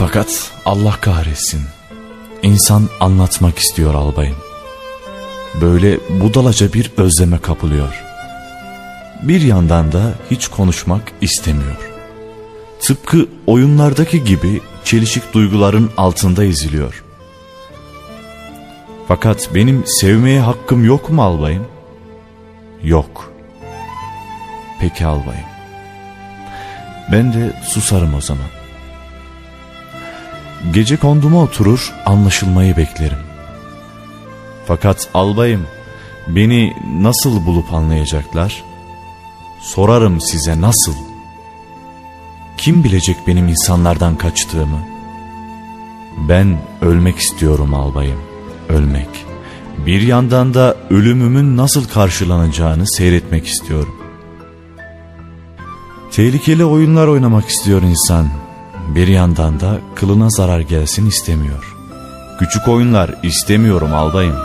Fakat Allah kahretsin. İnsan anlatmak istiyor albayım. Böyle budalaca bir özleme kapılıyor. Bir yandan da hiç konuşmak istemiyor. Tıpkı oyunlardaki gibi çelişik duyguların altında eziliyor. Fakat benim sevmeye hakkım yok mu albayım? Yok. Peki albayım. Ben de susarım o zaman. Gece konduma oturur anlaşılmayı beklerim. Fakat albayım beni nasıl bulup anlayacaklar? Sorarım size nasıl? Kim bilecek benim insanlardan kaçtığımı? Ben ölmek istiyorum albayım, ölmek. Bir yandan da ölümümün nasıl karşılanacağını seyretmek istiyorum. Tehlikeli oyunlar oynamak istiyor insan. Bir yandan da kılına zarar gelsin istemiyor. Küçük oyunlar istemiyorum albayım.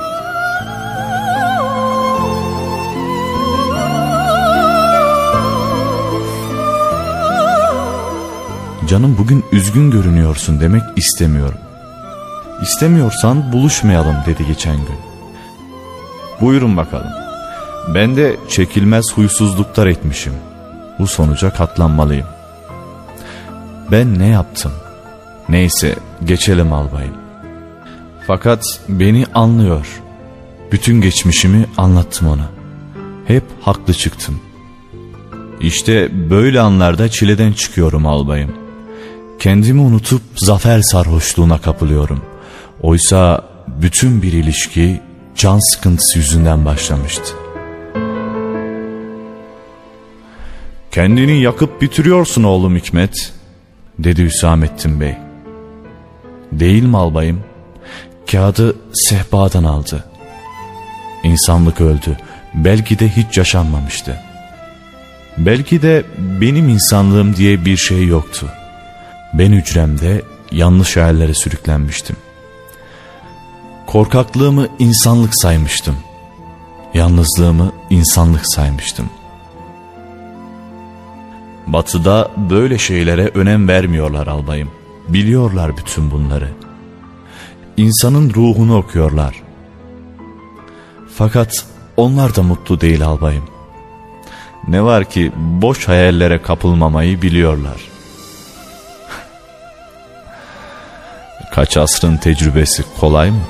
Canım bugün üzgün görünüyorsun demek istemiyorum. İstemiyorsan buluşmayalım dedi geçen gün. Buyurun bakalım. Ben de çekilmez huysuzluklar etmişim. Bu sonuca katlanmalıyım. Ben ne yaptım? Neyse geçelim albayım. Fakat beni anlıyor. Bütün geçmişimi anlattım ona. Hep haklı çıktım. İşte böyle anlarda çileden çıkıyorum albayım. Kendimi unutup zafer sarhoşluğuna kapılıyorum. Oysa bütün bir ilişki can sıkıntısı yüzünden başlamıştı. Kendini yakıp bitiriyorsun oğlum Hikmet, dedi Hüsamettin Bey. Değil mi albayım? Kağıdı sehpadan aldı. İnsanlık öldü. Belki de hiç yaşanmamıştı. Belki de benim insanlığım diye bir şey yoktu. Ben hücremde yanlış hayallere sürüklenmiştim. Korkaklığımı insanlık saymıştım. Yalnızlığımı insanlık saymıştım. Batıda böyle şeylere önem vermiyorlar albayım. Biliyorlar bütün bunları. İnsanın ruhunu okuyorlar. Fakat onlar da mutlu değil albayım. Ne var ki boş hayallere kapılmamayı biliyorlar. Kaç asrın tecrübesi kolay mı?